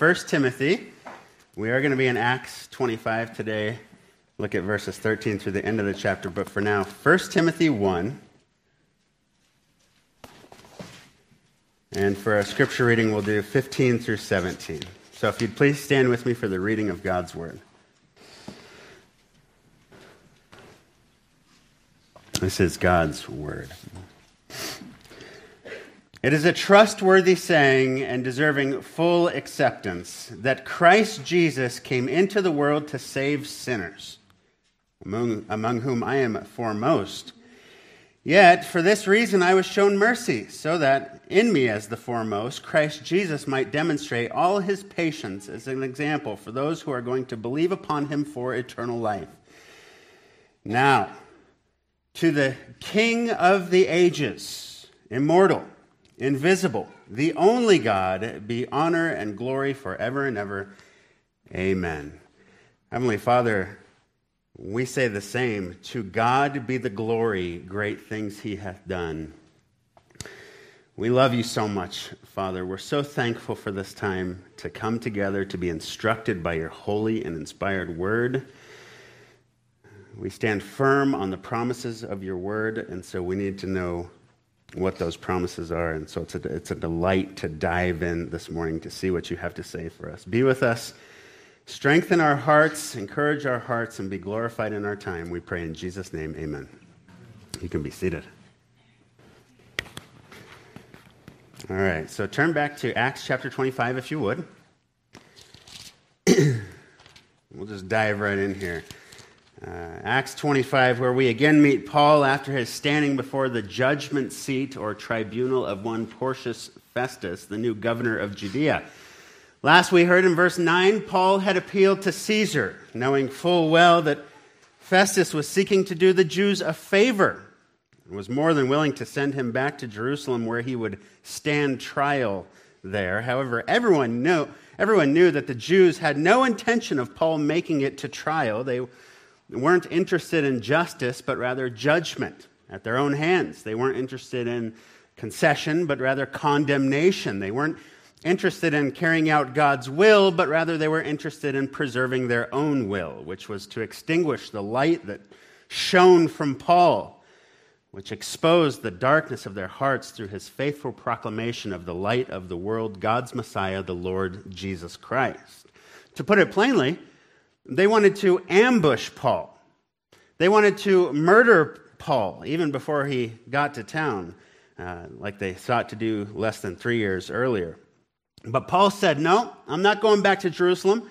1 Timothy. We are going to be in Acts 25 today. Look at verses 13 through the end of the chapter. But for now, 1 Timothy 1. And for our scripture reading, we'll do 15 through 17. So if you'd please stand with me for the reading of God's word. This is God's word. It is a trustworthy saying and deserving full acceptance that Christ Jesus came into the world to save sinners, among, among whom I am foremost. Yet, for this reason, I was shown mercy, so that in me, as the foremost, Christ Jesus might demonstrate all his patience as an example for those who are going to believe upon him for eternal life. Now, to the King of the ages, immortal, invisible, the only God, be honor and glory forever and ever. Amen. Heavenly Father, we say the same. To God be the glory, great things he hath done. We love you so much, Father. We're so thankful for this time to come together to be instructed by your holy and inspired word. We stand firm on the promises of your word, and so we need to know what those promises are. And so it's a, it's a delight to dive in this morning to see what you have to say for us. Be with us, strengthen our hearts, encourage our hearts, and be glorified in our time. We pray in Jesus' name, amen. You can be seated. All right, so turn back to Acts chapter 25 if you would. we'll just dive right in here. Uh, Acts 25, where we again meet Paul after his standing before the judgment seat or tribunal of one Porcius Festus, the new governor of Judea. Last we heard in verse 9, Paul had appealed to Caesar, knowing full well that Festus was seeking to do the Jews a favor and was more than willing to send him back to Jerusalem where he would stand trial there. However, everyone knew, everyone knew that the Jews had no intention of Paul making it to trial. They weren't interested in justice, but rather judgment at their own hands. They weren't interested in concession, but rather condemnation. They weren't interested in carrying out God's will, but rather they were interested in preserving their own will, which was to extinguish the light that shone from Paul, which exposed the darkness of their hearts through his faithful proclamation of the light of the world, God's Messiah, the Lord Jesus Christ. To put it plainly, they wanted to ambush Paul. They wanted to murder Paul even before he got to town, uh, like they sought to do less than three years earlier. But Paul said, No, I'm not going back to Jerusalem.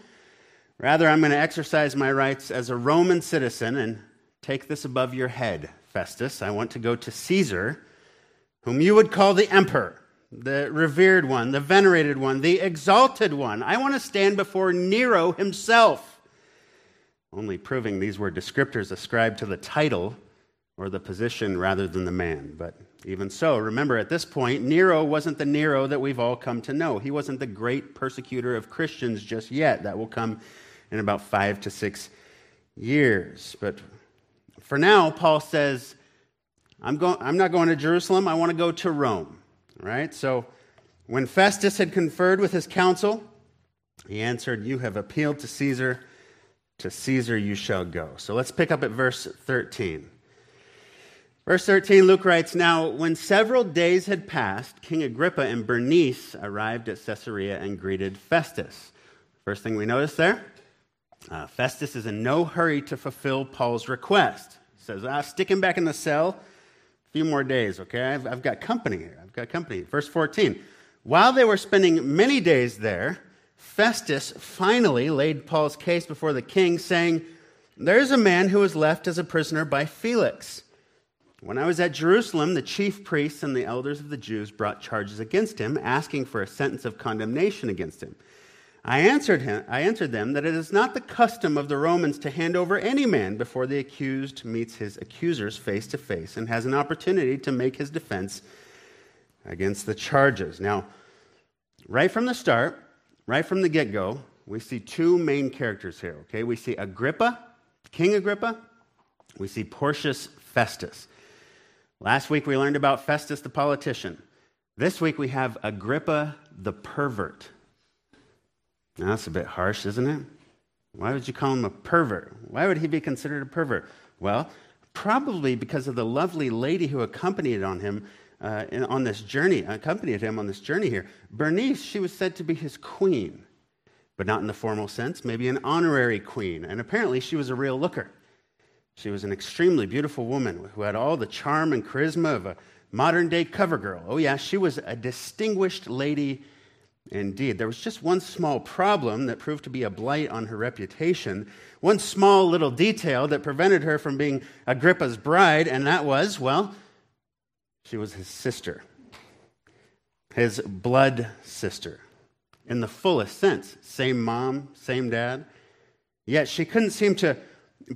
Rather, I'm going to exercise my rights as a Roman citizen and take this above your head, Festus. I want to go to Caesar, whom you would call the emperor, the revered one, the venerated one, the exalted one. I want to stand before Nero himself only proving these were descriptors ascribed to the title or the position rather than the man. But even so, remember at this point, Nero wasn't the Nero that we've all come to know. He wasn't the great persecutor of Christians just yet. That will come in about five to six years. But for now, Paul says, I'm, go- I'm not going to Jerusalem, I want to go to Rome. Right? So when Festus had conferred with his council, he answered, You have appealed to Caesar to Caesar you shall go. So let's pick up at verse 13. Verse 13, Luke writes Now, when several days had passed, King Agrippa and Bernice arrived at Caesarea and greeted Festus. First thing we notice there uh, Festus is in no hurry to fulfill Paul's request. He says, ah, Stick him back in the cell a few more days, okay? I've, I've got company here. I've got company. Verse 14. While they were spending many days there, Festus finally laid Paul's case before the king, saying, There is a man who was left as a prisoner by Felix. When I was at Jerusalem, the chief priests and the elders of the Jews brought charges against him, asking for a sentence of condemnation against him. I answered, him, I answered them that it is not the custom of the Romans to hand over any man before the accused meets his accusers face to face and has an opportunity to make his defense against the charges. Now, right from the start, right from the get go, we see two main characters here, okay? We see Agrippa, King Agrippa, we see Porcius Festus. Last week we learned about Festus the politician. This week we have Agrippa the pervert. Now, that's a bit harsh, isn't it? Why would you call him a pervert? Why would he be considered a pervert? Well, probably because of the lovely lady who accompanied on him uh, in, on this journey, accompanied him on this journey here. Bernice, she was said to be his queen, but not in the formal sense, maybe an honorary queen. And apparently, she was a real looker. She was an extremely beautiful woman who had all the charm and charisma of a modern day cover girl. Oh, yeah, she was a distinguished lady indeed. There was just one small problem that proved to be a blight on her reputation, one small little detail that prevented her from being Agrippa's bride, and that was, well, she was his sister, his blood sister, in the fullest sense. Same mom, same dad. Yet she couldn't seem to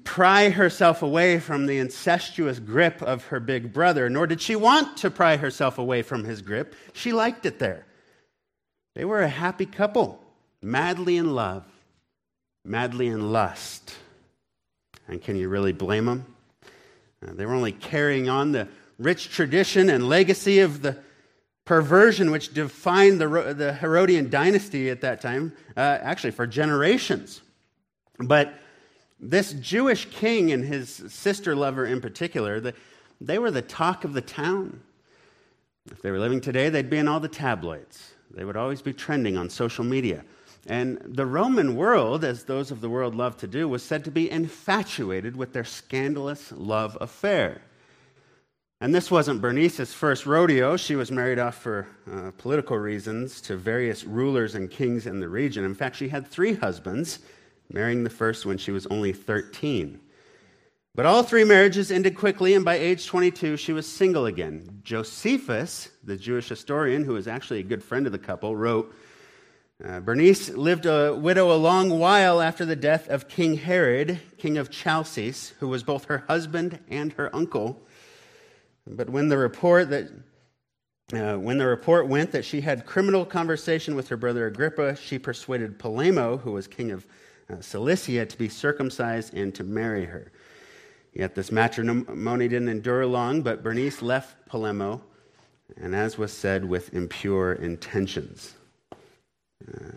pry herself away from the incestuous grip of her big brother, nor did she want to pry herself away from his grip. She liked it there. They were a happy couple, madly in love, madly in lust. And can you really blame them? Uh, they were only carrying on the rich tradition and legacy of the perversion which defined the, the Herodian dynasty at that time, uh, actually for generations. But this Jewish king and his sister lover in particular, the, they were the talk of the town. If they were living today, they'd be in all the tabloids. They would always be trending on social media. And the Roman world, as those of the world love to do, was said to be infatuated with their scandalous love affair. And this wasn't Bernice's first rodeo. She was married off for uh, political reasons to various rulers and kings in the region. In fact, she had three husbands, marrying the first when she was only 13. But all three marriages ended quickly, and by age 22, she was single again. Josephus, the Jewish historian, who was actually a good friend of the couple, wrote uh, Bernice lived a widow a long while after the death of King Herod, king of Chalcis, who was both her husband and her uncle. But when the report that uh, when the report went that she had criminal conversation with her brother Agrippa, she persuaded Polemo, who was king of uh, Cilicia, to be circumcised and to marry her. Yet this matrimony didn't endure long, but Bernice left Polemo, and as was said, with impure intentions. Uh,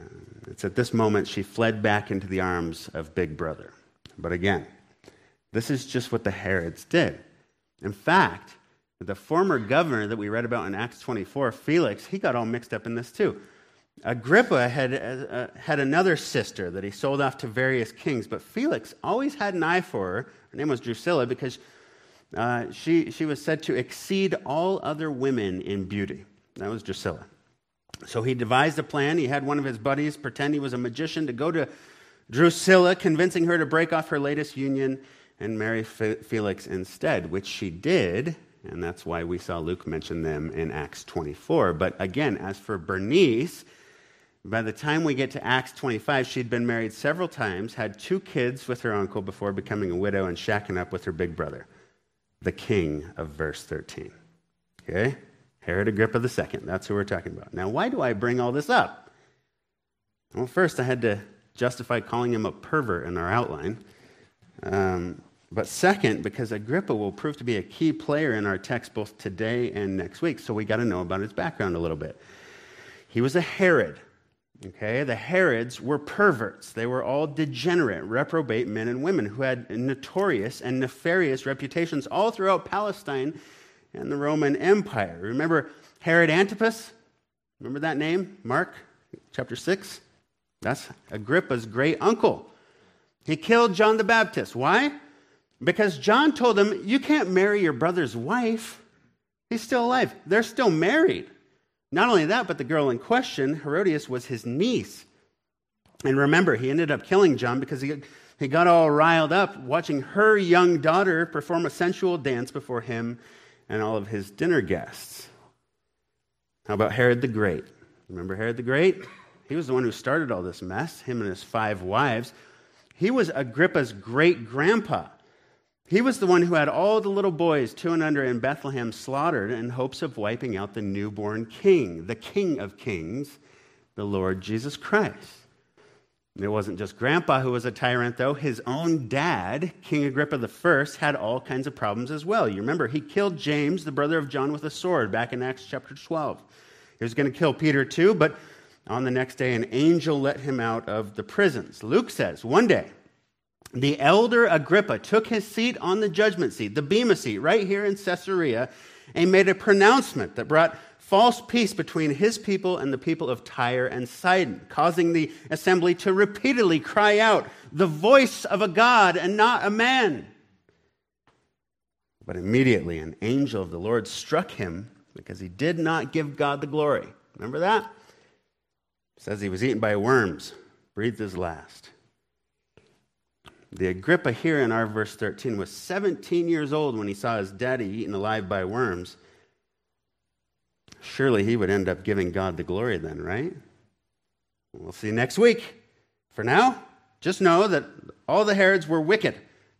it's at this moment she fled back into the arms of Big Brother. But again, this is just what the Herods did. In fact, the former governor that we read about in Acts 24, Felix, he got all mixed up in this too. Agrippa had, uh, had another sister that he sold off to various kings, but Felix always had an eye for her. Her name was Drusilla because uh, she, she was said to exceed all other women in beauty. That was Drusilla. So he devised a plan. He had one of his buddies pretend he was a magician to go to Drusilla, convincing her to break off her latest union and marry Felix instead, which she did. And that's why we saw Luke mention them in Acts 24. But again, as for Bernice, by the time we get to Acts 25, she'd been married several times, had two kids with her uncle before becoming a widow and shacking up with her big brother, the king of verse 13. Okay? Herod Agrippa II. That's who we're talking about. Now, why do I bring all this up? Well, first, I had to justify calling him a pervert in our outline. Um, but second, because Agrippa will prove to be a key player in our text both today and next week, so we got to know about his background a little bit. He was a Herod. Okay, the Herods were perverts. They were all degenerate, reprobate men and women who had notorious and nefarious reputations all throughout Palestine and the Roman Empire. Remember Herod Antipas? Remember that name? Mark chapter 6? That's Agrippa's great uncle. He killed John the Baptist. Why? Because John told them, You can't marry your brother's wife. He's still alive. They're still married. Not only that, but the girl in question, Herodias, was his niece. And remember, he ended up killing John because he, he got all riled up watching her young daughter perform a sensual dance before him and all of his dinner guests. How about Herod the Great? Remember Herod the Great? He was the one who started all this mess, him and his five wives. He was Agrippa's great grandpa. He was the one who had all the little boys, two and under, in Bethlehem slaughtered in hopes of wiping out the newborn king, the King of Kings, the Lord Jesus Christ. It wasn't just Grandpa who was a tyrant, though. His own dad, King Agrippa I, had all kinds of problems as well. You remember, he killed James, the brother of John, with a sword back in Acts chapter 12. He was going to kill Peter too, but On the next day, an angel let him out of the prisons. Luke says, one day, the elder Agrippa took his seat on the judgment seat, the Bema seat, right here in Caesarea, and made a pronouncement that brought false peace between his people and the people of Tyre and Sidon, causing the assembly to repeatedly cry out, The voice of a God and not a man. But immediately an angel of the Lord struck him because he did not give God the glory. Remember that? Says he was eaten by worms, breathed his last. The Agrippa here in our verse 13 was 17 years old when he saw his daddy eaten alive by worms. Surely he would end up giving God the glory then, right? We'll see next week. For now, just know that all the Herods were wicked,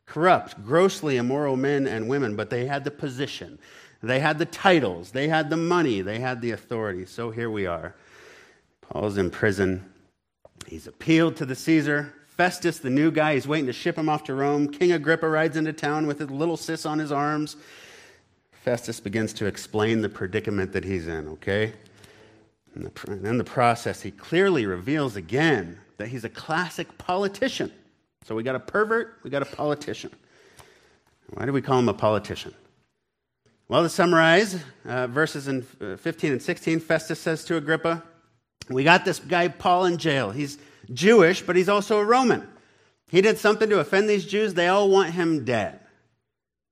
corrupt, grossly immoral men and women, but they had the position, they had the titles, they had the money, they had the authority. So here we are. Paul's in prison. He's appealed to the Caesar. Festus, the new guy, he's waiting to ship him off to Rome. King Agrippa rides into town with his little sis on his arms. Festus begins to explain the predicament that he's in, okay? And, in the process, he clearly reveals again that he's a classic politician. So we got a pervert, we got a politician. Why do we call him a politician? Well, to summarize, uh, verses in uh, 15 and 16, Festus says to Agrippa, We got this guy Paul in jail. He's Jewish, but he's also a Roman. He did something to offend these Jews, they all want him dead.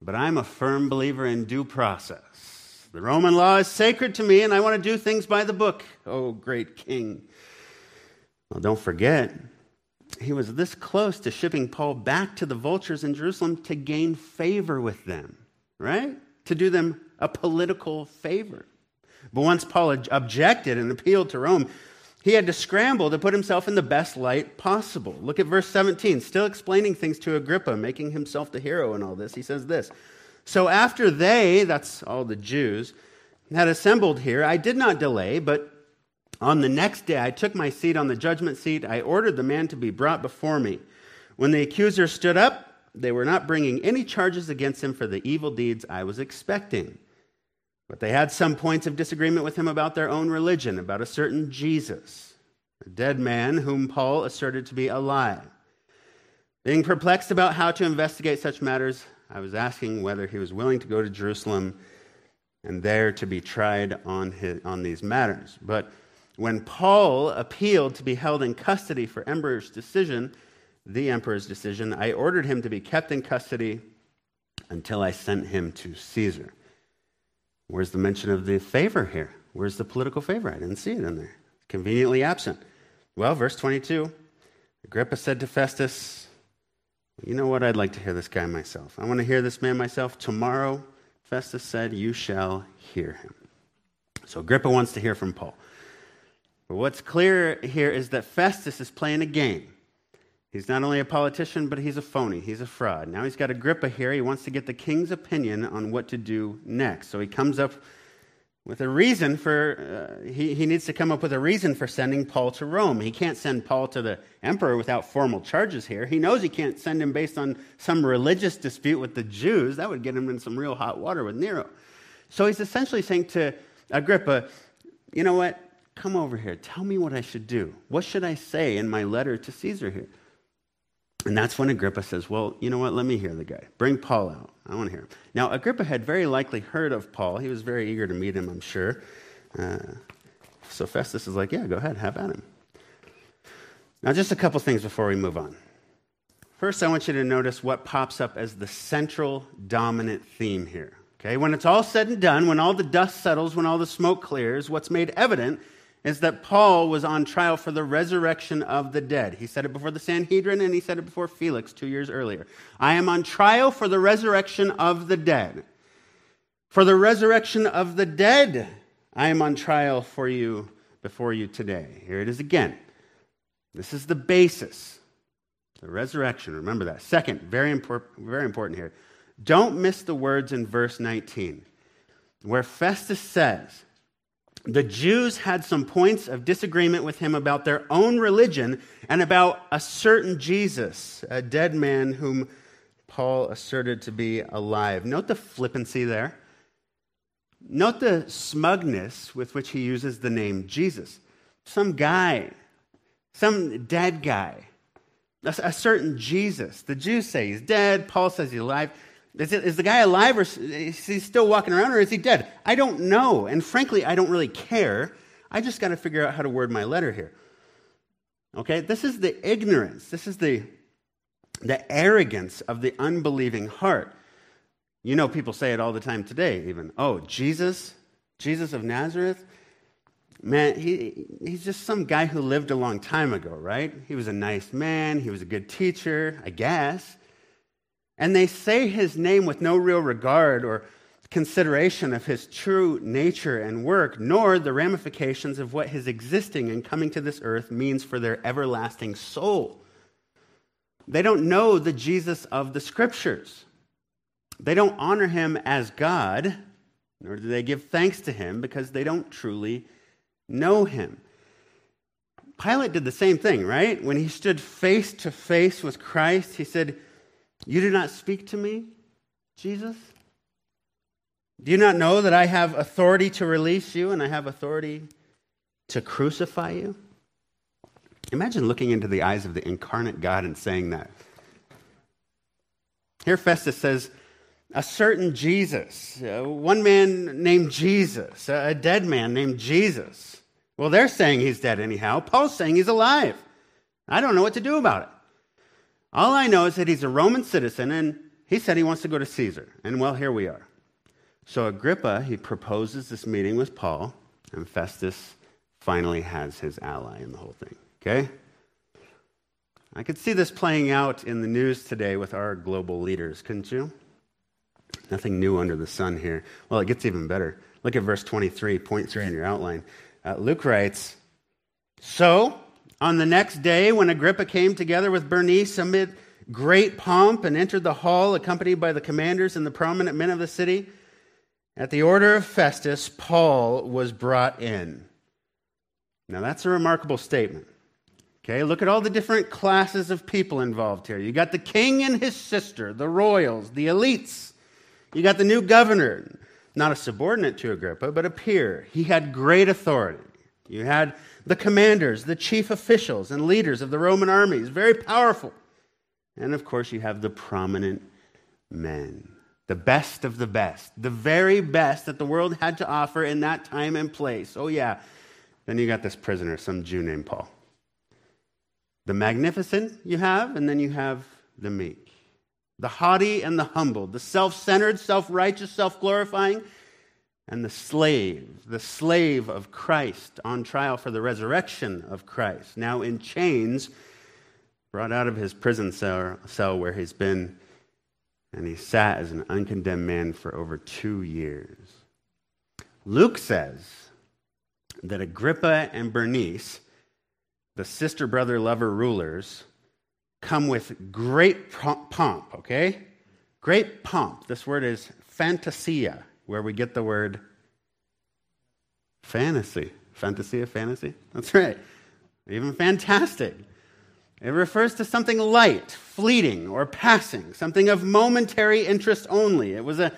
But I'm a firm believer in due process. The Roman law is sacred to me, and I want to do things by the book. Oh, great king. Well, don't forget, he was this close to shipping Paul back to the vultures in Jerusalem to gain favor with them, right? To do them a political favor. But once Paul objected and appealed to Rome, he had to scramble to put himself in the best light possible. Look at verse 17, still explaining things to Agrippa, making himself the hero in all this. He says this So after they, that's all the Jews, had assembled here, I did not delay, but on the next day I took my seat on the judgment seat. I ordered the man to be brought before me. When the accuser stood up, they were not bringing any charges against him for the evil deeds I was expecting. But they had some points of disagreement with him about their own religion, about a certain Jesus, a dead man whom Paul asserted to be alive. Being perplexed about how to investigate such matters, I was asking whether he was willing to go to Jerusalem and there to be tried on, his, on these matters. But when Paul appealed to be held in custody for emperor's decision, the emperor's decision, I ordered him to be kept in custody until I sent him to Caesar. Where's the mention of the favor here? Where's the political favor? I didn't see it in there. Conveniently absent. Well, verse 22 Agrippa said to Festus, You know what? I'd like to hear this guy myself. I want to hear this man myself. Tomorrow, Festus said, You shall hear him. So Agrippa wants to hear from Paul. But what's clear here is that Festus is playing a game. He's not only a politician, but he's a phony. He's a fraud. Now he's got Agrippa here. He wants to get the king's opinion on what to do next. So he comes up with a reason for, uh, he, he needs to come up with a reason for sending Paul to Rome. He can't send Paul to the emperor without formal charges here. He knows he can't send him based on some religious dispute with the Jews. That would get him in some real hot water with Nero. So he's essentially saying to Agrippa, you know what? Come over here. Tell me what I should do. What should I say in my letter to Caesar here? And that's when Agrippa says, Well, you know what? Let me hear the guy. Bring Paul out. I want to hear him. Now, Agrippa had very likely heard of Paul. He was very eager to meet him, I'm sure. Uh, so Festus is like, Yeah, go ahead, have at him. Now, just a couple things before we move on. First, I want you to notice what pops up as the central dominant theme here. Okay, when it's all said and done, when all the dust settles, when all the smoke clears, what's made evident is that Paul was on trial for the resurrection of the dead. He said it before the Sanhedrin and he said it before Felix two years earlier. I am on trial for the resurrection of the dead. For the resurrection of the dead, I am on trial for you before you today. Here it is again. This is the basis. The resurrection, remember that. Second, very, important, very important here. Don't miss the words in verse 19, where Festus says, the Jews had some points of disagreement with him about their own religion and about a certain Jesus, a dead man whom Paul asserted to be alive. Note the flippancy there. Note the smugness with which he uses the name Jesus. some guy, some dead guy, a, certain Jesus. The Jews say he's dead. Paul says he's alive. Is, it, is the guy alive or is he still walking around or is he dead? I don't know. And frankly, I don't really care. I just got to figure out how to word my letter here. Okay? This is the ignorance. This is the, the arrogance of the unbelieving heart. You know, people say it all the time today, even. Oh, Jesus, Jesus of Nazareth, man, he, he's just some guy who lived a long time ago, right? He was a nice man, he was a good teacher, I guess. And they say his name with no real regard or consideration of his true nature and work, nor the ramifications of what his existing and coming to this earth means for their everlasting soul. They don't know the Jesus of the scriptures. They don't honor him as God, nor do they give thanks to him because they don't truly know him. Pilate did the same thing, right? When he stood face to face with Christ, he said, You do not speak to me, Jesus? Do you not know that I have authority to release you and I have authority to crucify you? Imagine looking into the eyes of the incarnate God and saying that. Here, Festus says, a certain Jesus, uh, one man named Jesus, a dead man named Jesus. Well, they're saying he's dead anyhow. Paul's saying he's alive. I don't know what to do about it. All I know is that he's a Roman citizen and he said he wants to go to Caesar. And well, here we are. So Agrippa, he proposes this meeting with Paul, and Festus finally has his ally in the whole thing. Okay? I could see this playing out in the news today with our global leaders, couldn't you? Nothing new under the sun here. Well, it gets even better. Look at verse 23, point three in your outline. Uh, Luke writes So, on the next day, when Agrippa came together with Bernice amid great pomp and entered the hall, accompanied by the commanders and the prominent men of the city, at the order of Festus, Paul was brought in. Now, that's a remarkable statement. Okay, look at all the different classes of people involved here. You got the king and his sister, the royals, the elites. You got the new governor, not a subordinate to Agrippa, but a peer. He had great authority. You had the commanders, the chief officials, and leaders of the Roman armies, very powerful. And of course, you have the prominent men, the best of the best, the very best that the world had to offer in that time and place. Oh, yeah. Then you got this prisoner, some Jew named Paul. The magnificent you have, and then you have the meek the haughty and the humble, the self centered, self righteous, self glorifying, and the slave, the slave of Christ on trial for the resurrection of Christ, now in chains, brought out of his prison cell, where he's been, and he sat as an uncondemned man for over two years. Luke says that Agrippa and Bernice, the sister brother lover rulers, come with great pomp, okay? Great pomp. This word is fantasia, where we get the word fantasy. Fantasy of fantasy? That's right. Even fantastic. It refers to something light, fleeting, or passing, something of momentary interest only. It was a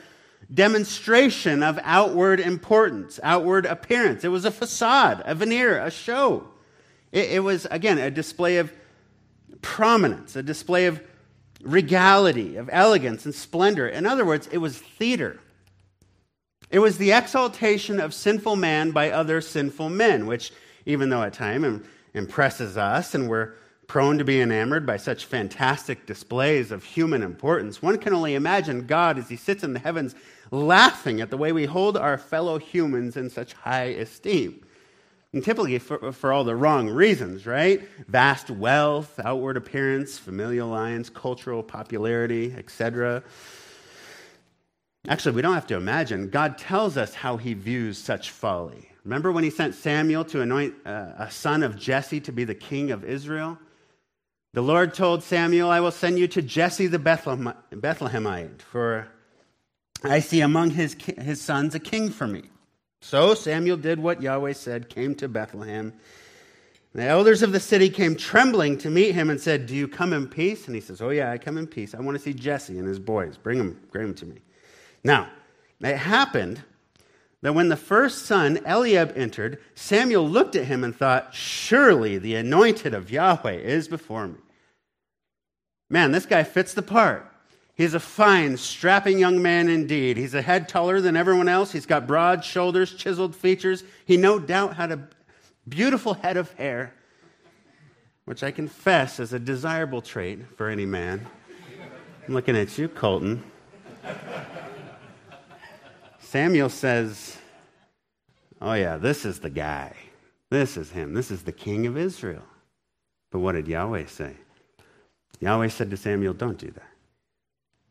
demonstration of outward importance, outward appearance. It was a facade, a veneer, a show. It, it was, again, a display of prominence, a display of regality, of elegance and splendor. In other words, it was theater. It was the exaltation of sinful man by other sinful men, which, even though at times impresses us and we're prone to be enamored by such fantastic displays of human importance, one can only imagine God as he sits in the heavens laughing at the way we hold our fellow humans in such high esteem. And typically for, for all the wrong reasons, right? Vast wealth, outward appearance, familial alliance, cultural popularity, etc. Actually, we don't have to imagine. God tells us how he views such folly. Remember when he sent Samuel to anoint uh, a son of Jesse to be the king of Israel? The Lord told Samuel, I will send you to Jesse the Bethlehemite, for I see among his, his sons a king for me. So Samuel did what Yahweh said, came to Bethlehem. The elders of the city came trembling to meet him and said, Do you come in peace? And he says, Oh, yeah, I come in peace. I want to see Jesse and his boys. Bring them, bring them to me. Now, it happened that when the first son, Eliab, entered, Samuel looked at him and thought, Surely the anointed of Yahweh is before me. Man, this guy fits the part. He's a fine, strapping young man indeed. He's a head taller than everyone else. He's got broad shoulders, chiseled features. He no doubt had a beautiful head of hair, which I confess is a desirable trait for any man. I'm looking at you, Colton. Samuel says, Oh, yeah, this is the guy. This is him. This is the king of Israel. But what did Yahweh say? Yahweh said to Samuel, Don't do that.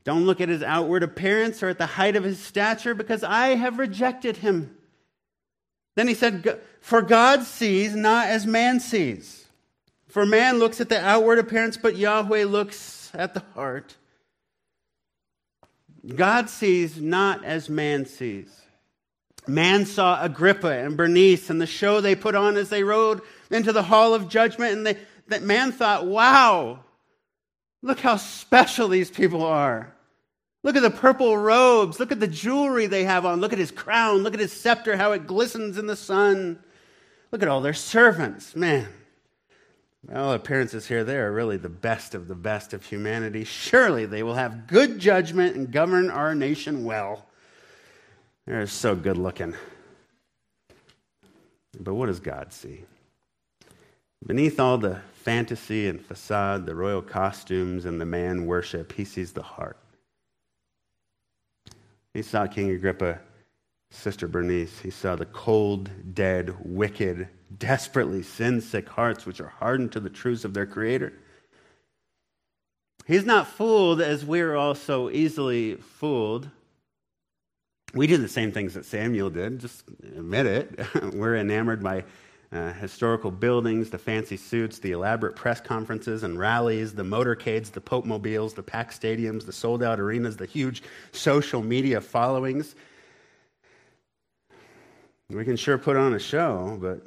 Don't look at his outward appearance or at the height of his stature, because I have rejected him. Then he said, For God sees not as man sees. For man looks at the outward appearance, but Yahweh looks at the heart. God sees not as man sees. Man saw Agrippa and Bernice and the show they put on as they rode into the hall of judgment, and they, that man thought, wow, look how special these people are. Look at the purple robes. Look at the jewelry they have on. Look at his crown. Look at his scepter, how it glistens in the sun. Look at all their servants. Man, well, appearances here, they are really the best of the best of humanity. Surely they will have good judgment and govern our nation well. They're so good looking. But what does God see? Beneath all the fantasy and facade, the royal costumes, and the man worship, he sees the heart. He saw King Agrippa, Sister Bernice. He saw the cold, dead, wicked, desperately sin sick hearts which are hardened to the truths of their Creator. He's not fooled as we're all so easily fooled. We do the same things that Samuel did, just admit it. we're enamored by uh, historical buildings, the fancy suits, the elaborate press conferences and rallies, the motorcades, the Pope mobiles, the packed stadiums, the sold out arenas, the huge social media followings. We can sure put on a show, but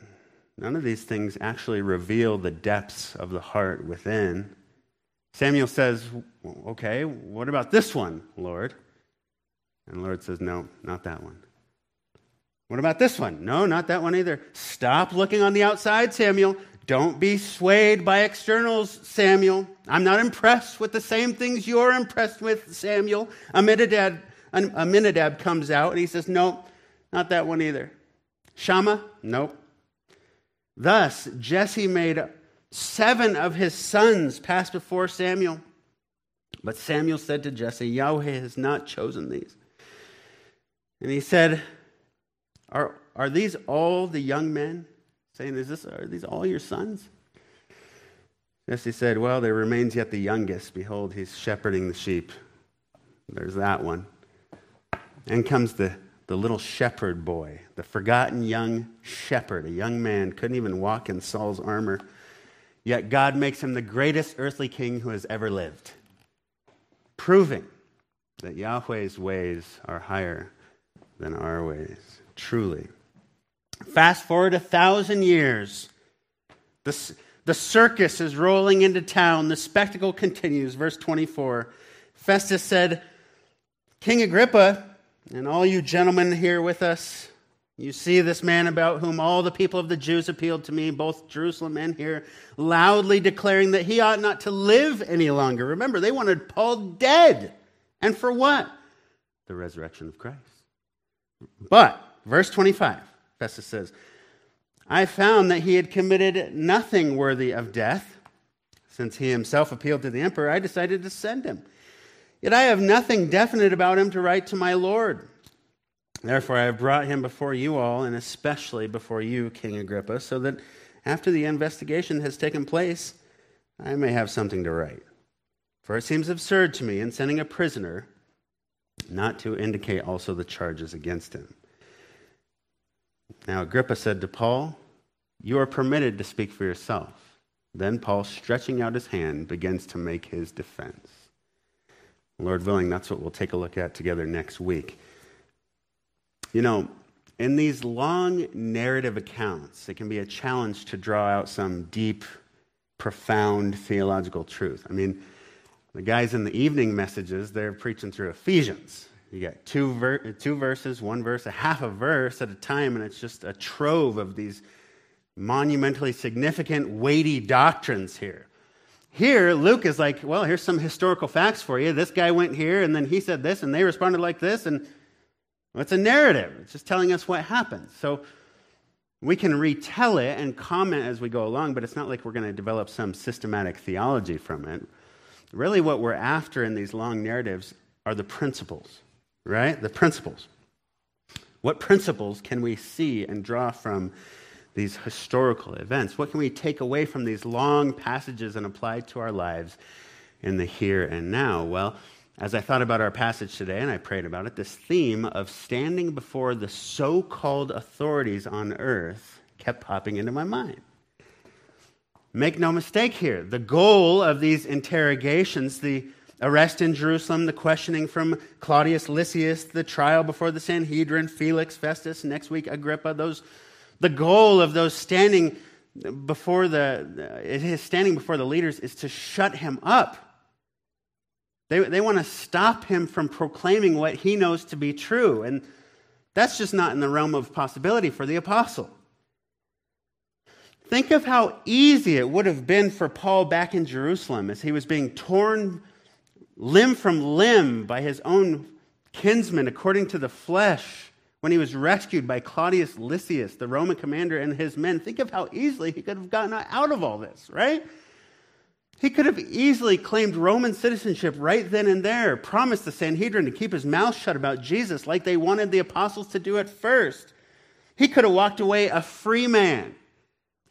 None of these things actually reveal the depths of the heart within. Samuel says, Okay, what about this one, Lord? And the Lord says, No, not that one. What about this one? No, not that one either. Stop looking on the outside, Samuel. Don't be swayed by externals, Samuel. I'm not impressed with the same things you're impressed with, Samuel. Aminadab, Aminadab comes out and he says, No, not that one either. Shammah? Nope. Thus, Jesse made seven of his sons pass before Samuel. But Samuel said to Jesse, Yahweh has not chosen these. And he said, Are, are these all the young men? Saying, Is this, Are these all your sons? Jesse said, Well, there remains yet the youngest. Behold, he's shepherding the sheep. There's that one. And comes the the little shepherd boy, the forgotten young shepherd, a young man, couldn't even walk in Saul's armor. Yet God makes him the greatest earthly king who has ever lived, proving that Yahweh's ways are higher than our ways, truly. Fast forward a thousand years. The, the circus is rolling into town. The spectacle continues. Verse 24. Festus said, King Agrippa, and all you gentlemen here with us, you see this man about whom all the people of the Jews appealed to me, both Jerusalem and here, loudly declaring that he ought not to live any longer. Remember, they wanted Paul dead. And for what? The resurrection of Christ. But, verse 25, Festus says, I found that he had committed nothing worthy of death. Since he himself appealed to the emperor, I decided to send him. Yet I have nothing definite about him to write to my Lord. Therefore, I have brought him before you all, and especially before you, King Agrippa, so that after the investigation has taken place, I may have something to write. For it seems absurd to me in sending a prisoner not to indicate also the charges against him. Now, Agrippa said to Paul, You are permitted to speak for yourself. Then Paul, stretching out his hand, begins to make his defense. Lord willing, that's what we'll take a look at together next week. You know, in these long narrative accounts, it can be a challenge to draw out some deep, profound theological truth. I mean, the guys in the evening messages, they're preaching through Ephesians. You get two, ver- two verses, one verse, a half a verse at a time, and it's just a trove of these monumentally significant, weighty doctrines here. Here, Luke is like, well, here's some historical facts for you. This guy went here, and then he said this, and they responded like this, and well, it's a narrative. It's just telling us what happened. So we can retell it and comment as we go along, but it's not like we're going to develop some systematic theology from it. Really, what we're after in these long narratives are the principles, right? The principles. What principles can we see and draw from these historical events? What can we take away from these long passages and apply to our lives in the here and now? Well, as I thought about our passage today and I prayed about it, this theme of standing before the so called authorities on earth kept popping into my mind. Make no mistake here, the goal of these interrogations, the arrest in Jerusalem, the questioning from Claudius Lysias, the trial before the Sanhedrin, Felix, Festus, next week Agrippa, those the goal of those standing before the, his standing before the leaders is to shut him up. They, they want to stop him from proclaiming what he knows to be true. And that's just not in the realm of possibility for the apostle. Think of how easy it would have been for Paul back in Jerusalem as he was being torn limb from limb by his own kinsmen according to the flesh when he was rescued by Claudius Lysias, the Roman commander, and his men. Think of how easily he could have gotten out of all this, right? He could have easily claimed Roman citizenship right then and there, promised the Sanhedrin to keep his mouth shut about Jesus like they wanted the apostles to do at first. He could have walked away a free man,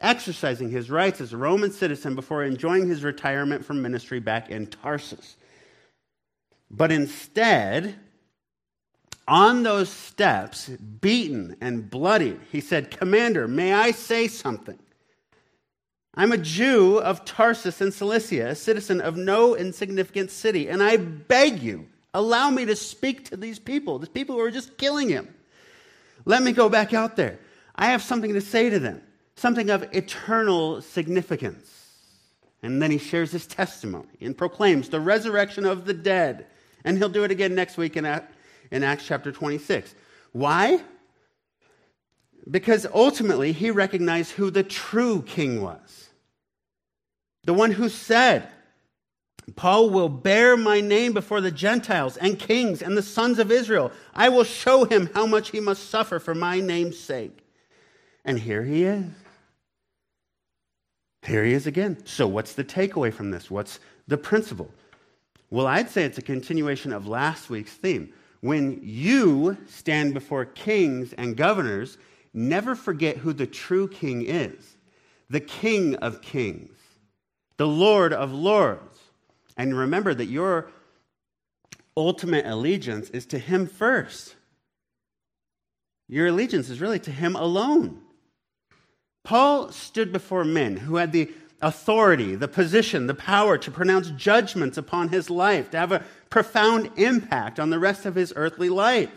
exercising his rights as a Roman citizen before enjoying his retirement from ministry back in Tarsus. But instead, on those steps, beaten and bloodied, he said, Commander, may I say something? I'm a Jew of Tarsus in Cilicia, a citizen of no insignificant city, and I beg you, allow me to speak to these people, these people who are just killing him. Let me go back out there. I have something to say to them, something of eternal significance. And then he shares his testimony and proclaims the resurrection of the dead. And he'll do it again next week in in Acts chapter 26. Why? Because ultimately he recognized who the true king was. The one who said, Paul will bear my name before the Gentiles and kings and the sons of Israel. I will show him how much he must suffer for my name's sake. And here he is. Here he is again. So, what's the takeaway from this? What's the principle? Well, I'd say it's a continuation of last week's theme. When you stand before kings and governors, never forget who the true king is the King of kings, the Lord of lords. And remember that your ultimate allegiance is to him first. Your allegiance is really to him alone. Paul stood before men who had the authority, the position, the power to pronounce judgments upon his life, to have a profound impact on the rest of his earthly life.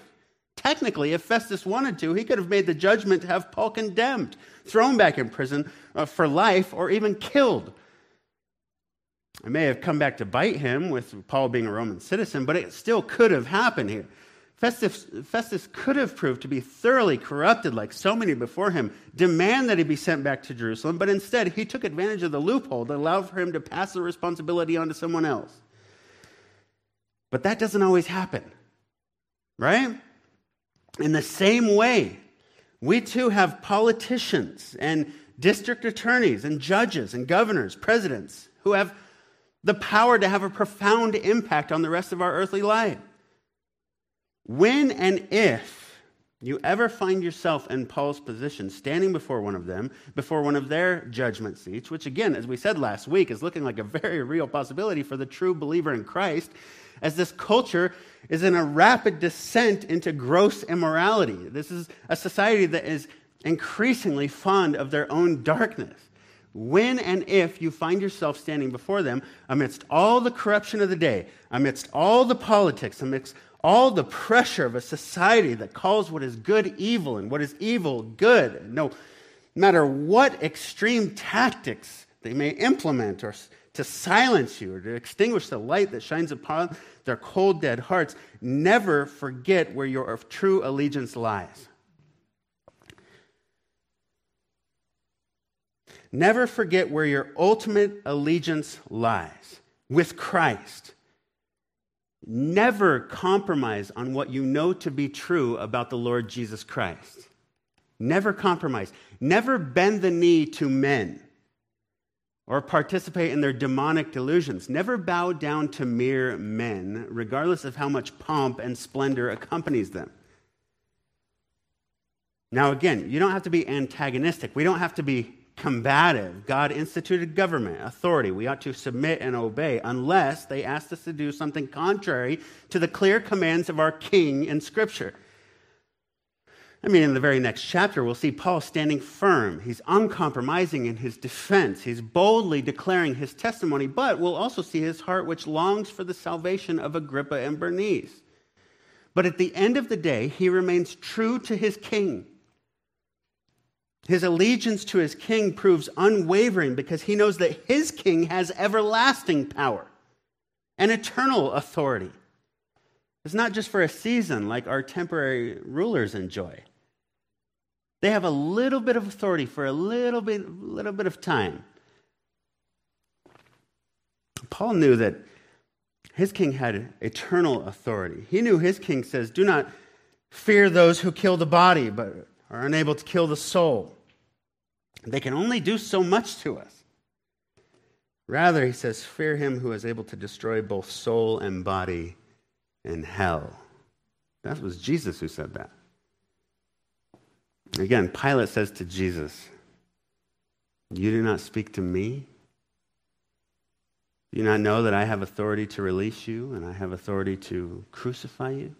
Technically, if Festus wanted to, he could have made the judgment to have Paul condemned, thrown back in prison uh, for life, or even killed. It may have come back to bite him with Paul being a Roman citizen, but it still could have happened here. Festus, Festus could have proved to be thoroughly corrupted, like so many before him, demand that he be sent back to Jerusalem, but instead he took advantage of the loophole that allowed for him to pass the responsibility on to someone else. But that doesn't always happen, right? In the same way, we too have politicians and district attorneys and judges and governors, presidents who have the power to have a profound impact on the rest of our earthly life. When and if you ever find yourself in Paul's position, standing before one of them, before one of their judgment seats, which again, as we said last week, is looking like a very real possibility for the true believer in Christ, as this culture is in a rapid descent into gross immorality. This is a society that is increasingly fond of their own darkness. When and if you find yourself standing before them amidst all the corruption of the day, amidst all the politics, amidst all the pressure of a society that calls what is good evil and what is evil good. No matter what extreme tactics they may implement or to silence you or to extinguish the light that shines upon their cold, dead hearts. Never forget where your true allegiance lies. Never forget where your ultimate allegiance lies with Christ. Never compromise on what you know to be true about the Lord Jesus Christ. Never compromise. Never bend the knee to men or participate in their demonic delusions. Never bow down to mere men, regardless of how much pomp and splendor accompanies them. Now, again, you don't have to be antagonistic. We don't have to be combative. God instituted government, authority. We ought to submit and obey unless they ask us to do something contrary to the clear commands of our King in Scripture. I mean, in the very next chapter, we'll see Paul standing firm. He's uncompromising in his defense. He's boldly declaring his testimony, but we'll also see his heart, which longs for the salvation of Agrippa and Bernice. But at the end of the day, he remains true to his king. His allegiance to his king proves unwavering because he knows that his king has everlasting power and eternal authority. It's not just for a season like our temporary rulers enjoy. They have a little bit of authority for a little bit, little bit of time. Paul knew that his king had eternal authority. He knew his king says, Do not fear those who kill the body, but are unable to kill the soul. They can only do so much to us. Rather, he says, Fear him who is able to destroy both soul and body in hell. That was Jesus who said that. Again, Pilate says to Jesus, You do not speak to me? Do you not know that I have authority to release you and I have authority to crucify you?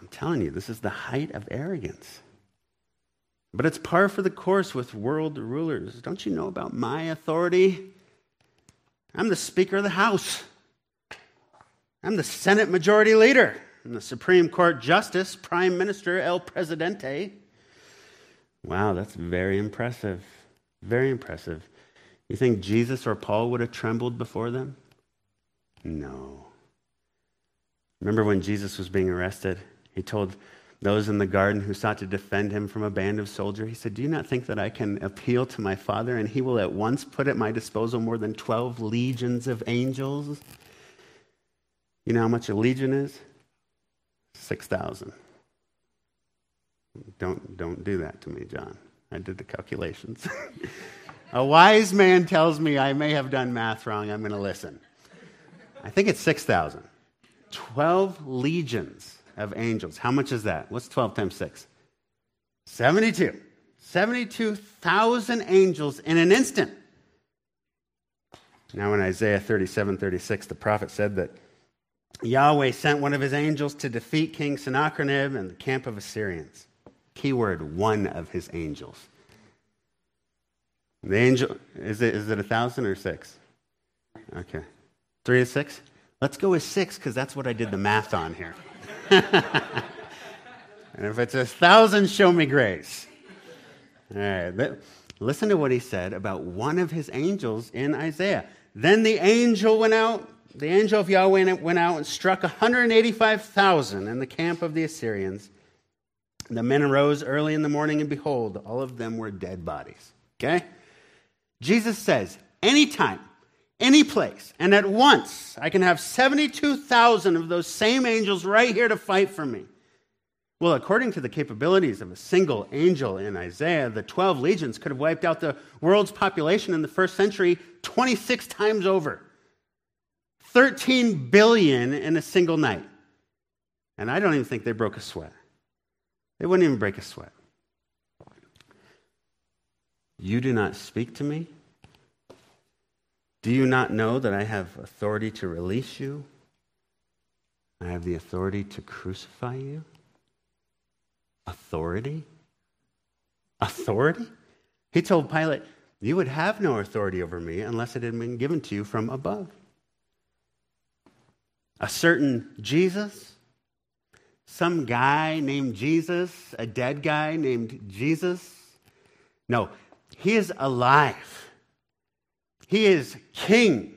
I'm telling you, this is the height of arrogance. But it's par for the course with world rulers. Don't you know about my authority? I'm the Speaker of the House. I'm the Senate Majority Leader. I'm the Supreme Court Justice, Prime Minister, El Presidente. Wow, that's very impressive. Very impressive. You think Jesus or Paul would have trembled before them? No. Remember when Jesus was being arrested? He told those in the garden who sought to defend him from a band of soldiers, he said, Do you not think that I can appeal to my Father and he will at once put at my disposal more than 12 legions of angels? You know how much a legion is? 6,000. Don't, don't do that to me, John. I did the calculations. a wise man tells me I may have done math wrong. I'm going to listen. I think it's 6,000. 12 legions of angels. How much is that? What's 12 times 6? 72. 72,000 angels in an instant. Now, in Isaiah 37 36, the prophet said that Yahweh sent one of his angels to defeat King Sennacherib and the camp of Assyrians. Keyword, one of his angels. The angel, is it, is it a thousand or six? Okay. Three to six? Let's go with six because that's what I did the math on here. and if it's a thousand, show me grace. All right. Listen to what he said about one of his angels in Isaiah. Then the angel went out the angel of Yahweh went out and struck 185,000 in the camp of the Assyrians. The men arose early in the morning, and behold, all of them were dead bodies. Okay? Jesus says, anytime, any place, and at once, I can have 72,000 of those same angels right here to fight for me. Well, according to the capabilities of a single angel in Isaiah, the 12 legions could have wiped out the world's population in the first century 26 times over. 13 billion in a single night. And I don't even think they broke a sweat. They wouldn't even break a sweat. You do not speak to me? Do you not know that I have authority to release you? I have the authority to crucify you? Authority? Authority? He told Pilate, You would have no authority over me unless it had been given to you from above a certain Jesus, some guy named Jesus, a dead guy named Jesus. No, he is alive. He is king.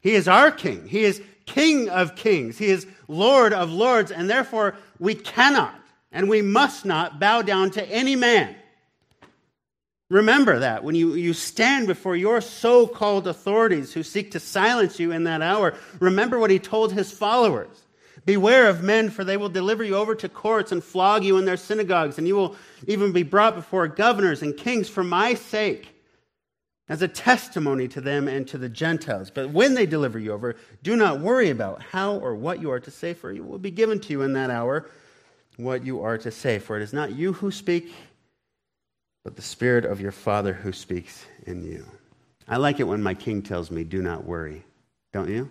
He is our king. He is king of kings. He is lord of lords, and therefore we cannot and we must not bow down to any man. Remember that when you, you stand before your so called authorities who seek to silence you in that hour, remember what he told his followers. Beware of men, for they will deliver you over to courts and flog you in their synagogues, and you will even be brought before governors and kings for my sake, as a testimony to them and to the Gentiles. But when they deliver you over, do not worry about how or what you are to say, for it will be given to you in that hour what you are to say. For it is not you who speak, but the Spirit of your Father who speaks in you. I like it when my king tells me, do not worry. Don't you?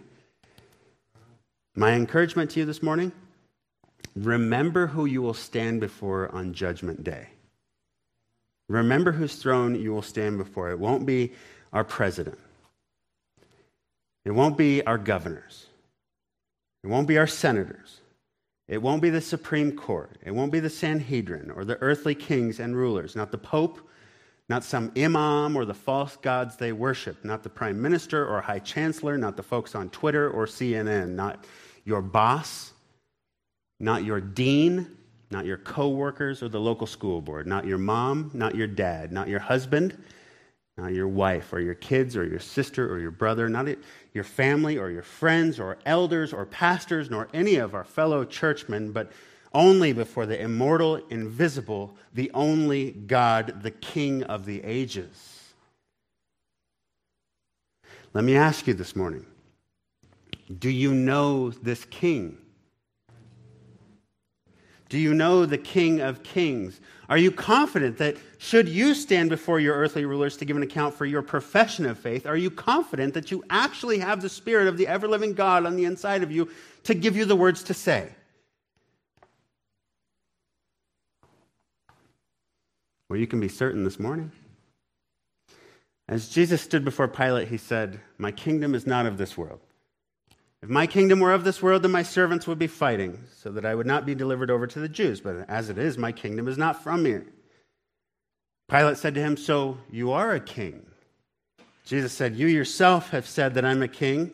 My encouragement to you this morning remember who you will stand before on Judgment Day. Remember whose throne you will stand before. It won't be our president, it won't be our governors, it won't be our senators. It won't be the Supreme Court. It won't be the Sanhedrin or the earthly kings and rulers, not the Pope, not some imam or the false gods they worship, not the Prime Minister or High Chancellor, not the folks on Twitter or CNN, not your boss, not your dean, not your coworkers or the local school board, not your mom, not your dad, not your husband, not your wife or your kids or your sister or your brother, not your family or your friends or elders or pastors, nor any of our fellow churchmen, but only before the immortal, invisible, the only God, the King of the ages. Let me ask you this morning do you know this King? Do you know the King of Kings? Are you confident that should you stand before your earthly rulers to give an account for your profession of faith, are you confident that you actually have the Spirit of the ever living God on the inside of you to give you the words to say? Well, you can be certain this morning. As Jesus stood before Pilate, he said, My kingdom is not of this world. If my kingdom were of this world, then my servants would be fighting, so that I would not be delivered over to the Jews. But as it is, my kingdom is not from here. Pilate said to him, So you are a king. Jesus said, You yourself have said that I'm a king.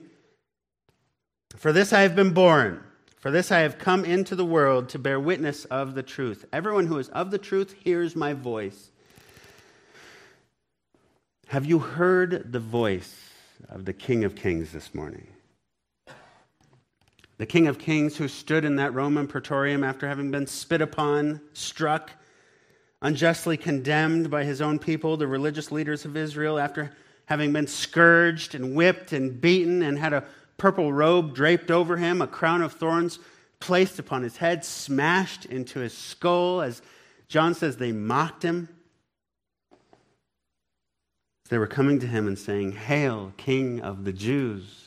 For this I have been born. For this I have come into the world to bear witness of the truth. Everyone who is of the truth hears my voice. Have you heard the voice of the King of Kings this morning? The King of Kings who stood in that Roman praetorium after having been spit upon, struck, unjustly condemned by his own people, the religious leaders of Israel, after having been scourged and whipped and beaten and had a purple robe draped over him, a crown of thorns placed upon his head, smashed into his skull, as John says they mocked him. They were coming to him and saying, Hail, King of the Jews.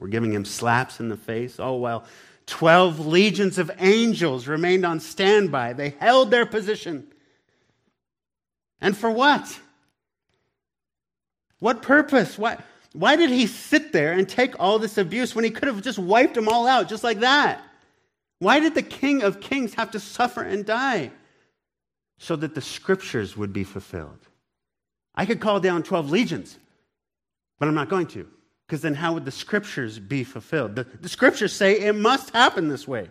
We're giving him slaps in the face, Oh, well, 12 legions of angels remained on standby. They held their position. And for what? What purpose? Why, why did he sit there and take all this abuse when he could have just wiped them all out just like that? Why did the King of Kings have to suffer and die? So that the scriptures would be fulfilled. I could call down 12 legions, but I'm not going to because then how would the scriptures be fulfilled? The, the, scriptures say it must happen this way.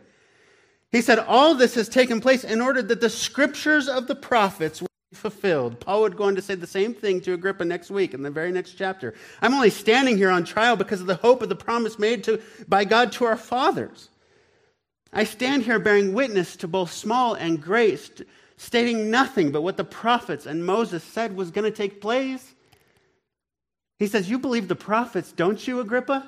He said, All this has taken place in order that the scriptures of the prophets will be fulfilled. Paul would go on to say the same thing to Agrippa next week in the very next chapter. I'm only standing here on trial because of the hope of the promise made to, by God to our fathers. I stand here bearing witness to both small and great, st- stating nothing but what the prophets and Moses said was going to take place. He says, You believe the prophets, don't you, Agrippa?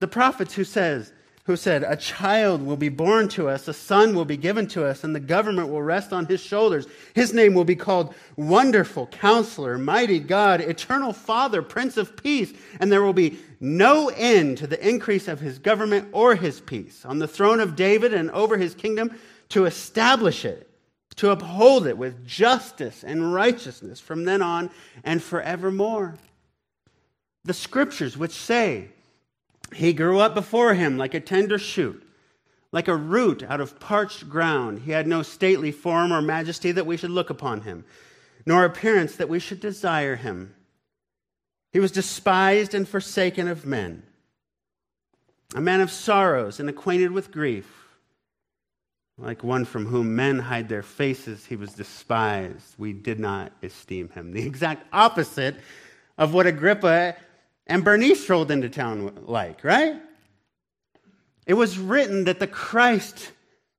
The prophets who says, who said, A child will be born to us, a son will be given to us, and the government will rest on his shoulders. His name will be called Wonderful Counselor, Mighty God, Eternal Father, Prince of Peace, and there will be no end to the increase of his government or his peace on the throne of David and over his kingdom to establish it to uphold it with justice and righteousness from then on and forevermore. The scriptures, which say, He grew up before him like a tender shoot, like a root out of parched ground. He had no stately form or majesty that we should look upon him, nor appearance that we should desire him. He was despised and forsaken of men, a man of sorrows and acquainted with grief. Like one from whom men hide their faces, he was despised. We did not esteem him. The exact opposite of what Agrippa and Bernice rolled into town like, right? It was written that the Christ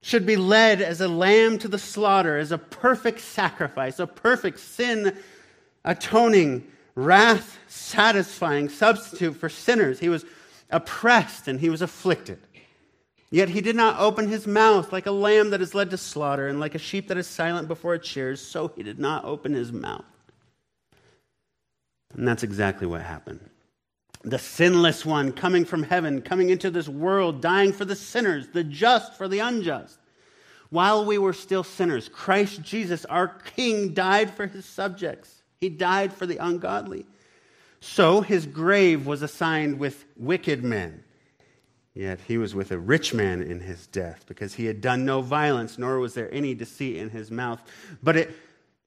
should be led as a lamb to the slaughter, as a perfect sacrifice, a perfect sin atoning, wrath satisfying substitute for sinners. He was oppressed and he was afflicted. Yet he did not open his mouth like a lamb that is led to slaughter, and like a sheep that is silent before its shears, so he did not open his mouth. And that's exactly what happened. The sinless one coming from heaven, coming into this world, dying for the sinners, the just for the unjust. While we were still sinners, Christ Jesus, our King, died for his subjects. He died for the ungodly. So his grave was assigned with wicked men Yet he was with a rich man in his death, because he had done no violence, nor was there any deceit in his mouth. But, it,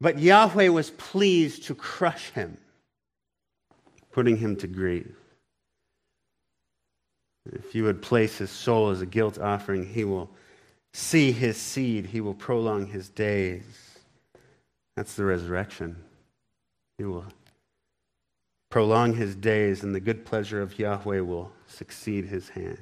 but Yahweh was pleased to crush him, putting him to grief. If you would place his soul as a guilt offering, he will see his seed, he will prolong his days. That's the resurrection. He will prolong his days, and the good pleasure of Yahweh will succeed his hand.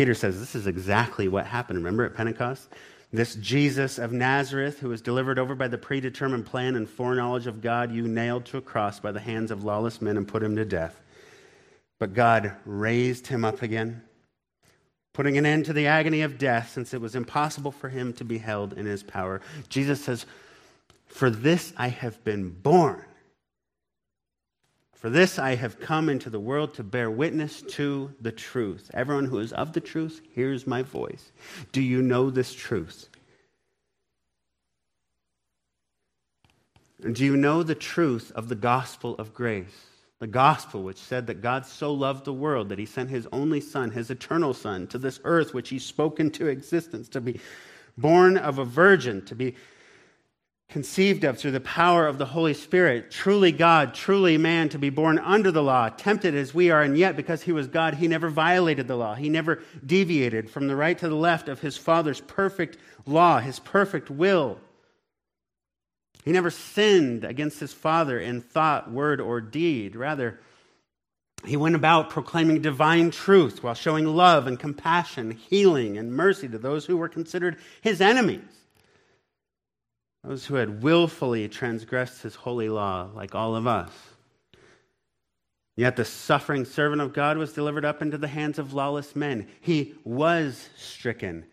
Peter says this is exactly what happened. Remember at Pentecost? This Jesus of Nazareth, who was delivered over by the predetermined plan and foreknowledge of God, you nailed to a cross by the hands of lawless men and put him to death. But God raised him up again, putting an end to the agony of death, since it was impossible for him to be held in his power. Jesus says, For this I have been born for this I have come into the world to bear witness to the truth. Everyone who is of the truth hears my voice. Do you know this truth? And do you know the truth of the gospel of grace? The gospel which said that God so loved the world that he sent his only Son, his eternal Son, to this earth which he spoke into existence, to be born of a virgin, to be conceived of through the power of the Holy Spirit, truly God, truly man, to be born under the law, tempted as we are, and yet because he was God, he never violated the law. He never deviated from the right to the left of his Father's perfect law, his perfect will. He never sinned against his Father in thought, word, or deed. Rather, he went about proclaiming divine truth while showing love and compassion, healing, and mercy to those who were considered his enemies those who had willfully transgressed his holy law, like all of us. Yet the suffering servant of God was delivered up into the hands of lawless men. He was stricken.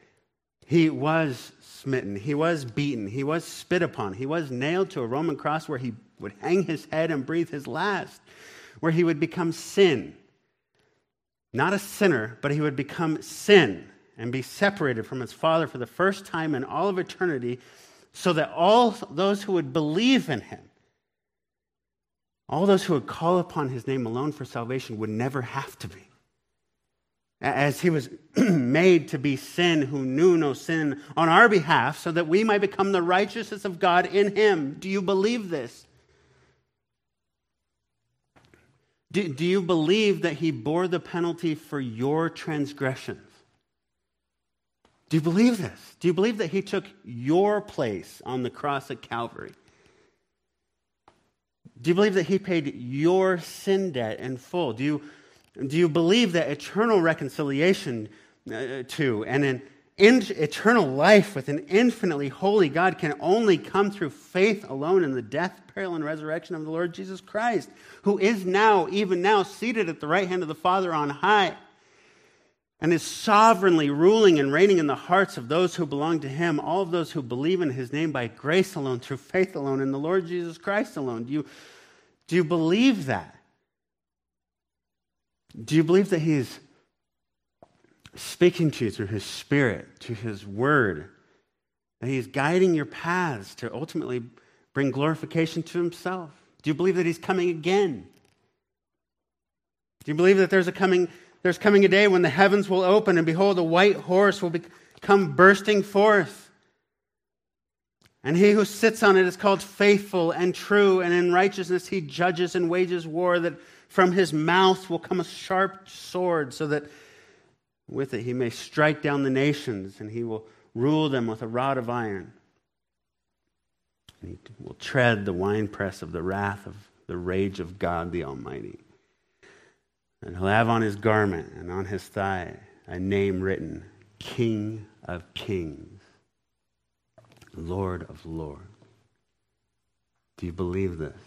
He was smitten. He was beaten. He was spit upon. He was nailed to a Roman cross where he would hang his head and breathe his last, where he would become sin. Not a sinner, but he would become sin and be separated from his Father for the first time in all of eternity so that all those who would believe in him, all those who would call upon his name alone for salvation, would never have to be. As he was made to be sin who knew no sin on our behalf, so that we might become the righteousness of God in him. Do you believe this? Do, do you believe that he bore the penalty for your transgression? Do you believe this? Do you believe that he took your place on the cross at Calvary? Do you believe that he paid your sin debt in full? Do you, do you believe that eternal reconciliation uh, to and an in, eternal life with an infinitely holy God can only come through faith alone in the death, burial, and resurrection of the Lord Jesus Christ, who is now, even now, seated at the right hand of the Father on high? And is sovereignly ruling and reigning in the hearts of those who belong to him, all of those who believe in his name by grace alone, through faith alone, in the Lord Jesus Christ alone. Do you, do you believe that? Do you believe that he's speaking to you through his spirit, to his word, that he's guiding your paths to ultimately bring glorification to himself? Do you believe that he's coming again? Do you believe that there's a coming there's coming a day when the heavens will open, and behold, a white horse will come bursting forth. And he who sits on it is called faithful and true, and in righteousness he judges and wages war. That From his mouth will come a sharp sword, so that with it he may strike down the nations, and he will rule them with a rod of iron. And he will tread the winepress of the wrath of the rage of God the Almighty. And he'll have on his garment and on his thigh a name written King of Kings, Lord of Lords. Do you believe this?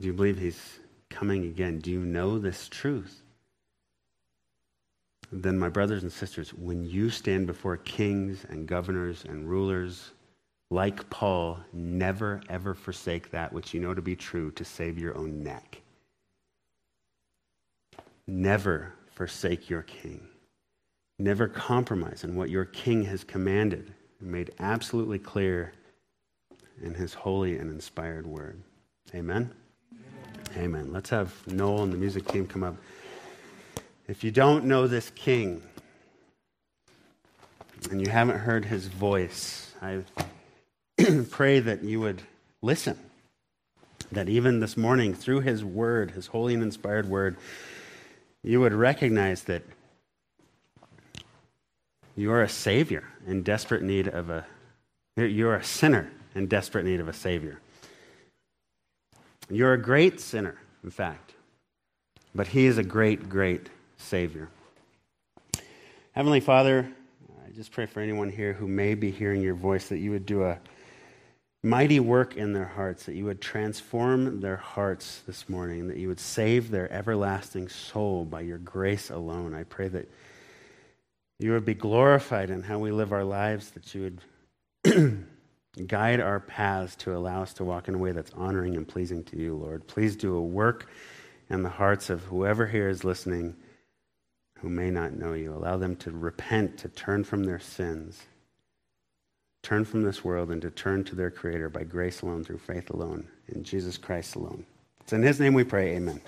Do you believe he's coming again? Do you know this truth? Then, my brothers and sisters, when you stand before kings and governors and rulers, like Paul, never ever forsake that which you know to be true to save your own neck. Never forsake your king. Never compromise on what your king has commanded and made absolutely clear in his holy and inspired word. Amen? Amen. Amen. Let's have Noel and the music team come up. If you don't know this king and you haven't heard his voice, I pray that you would listen. That even this morning, through his word, his holy and inspired word, you would recognize that you are a savior in desperate need of a you're a sinner in desperate need of a savior. You're a great sinner, in fact, but he is a great, great savior. Heavenly Father, I just pray for anyone here who may be hearing your voice that you would do a mighty work in their hearts, that you would transform their hearts this morning, that you would save their everlasting soul by your grace alone. I pray that you would be glorified in how we live our lives, that you would guide our paths to allow us to walk in a way that's honoring and pleasing to you, Lord. Please do a work in the hearts of whoever here is listening who may not know you. Allow them to repent, to turn from their sins turn from this world and to turn to their Creator by grace alone, through faith alone, in Jesus Christ alone. It's in His name we pray. Amen.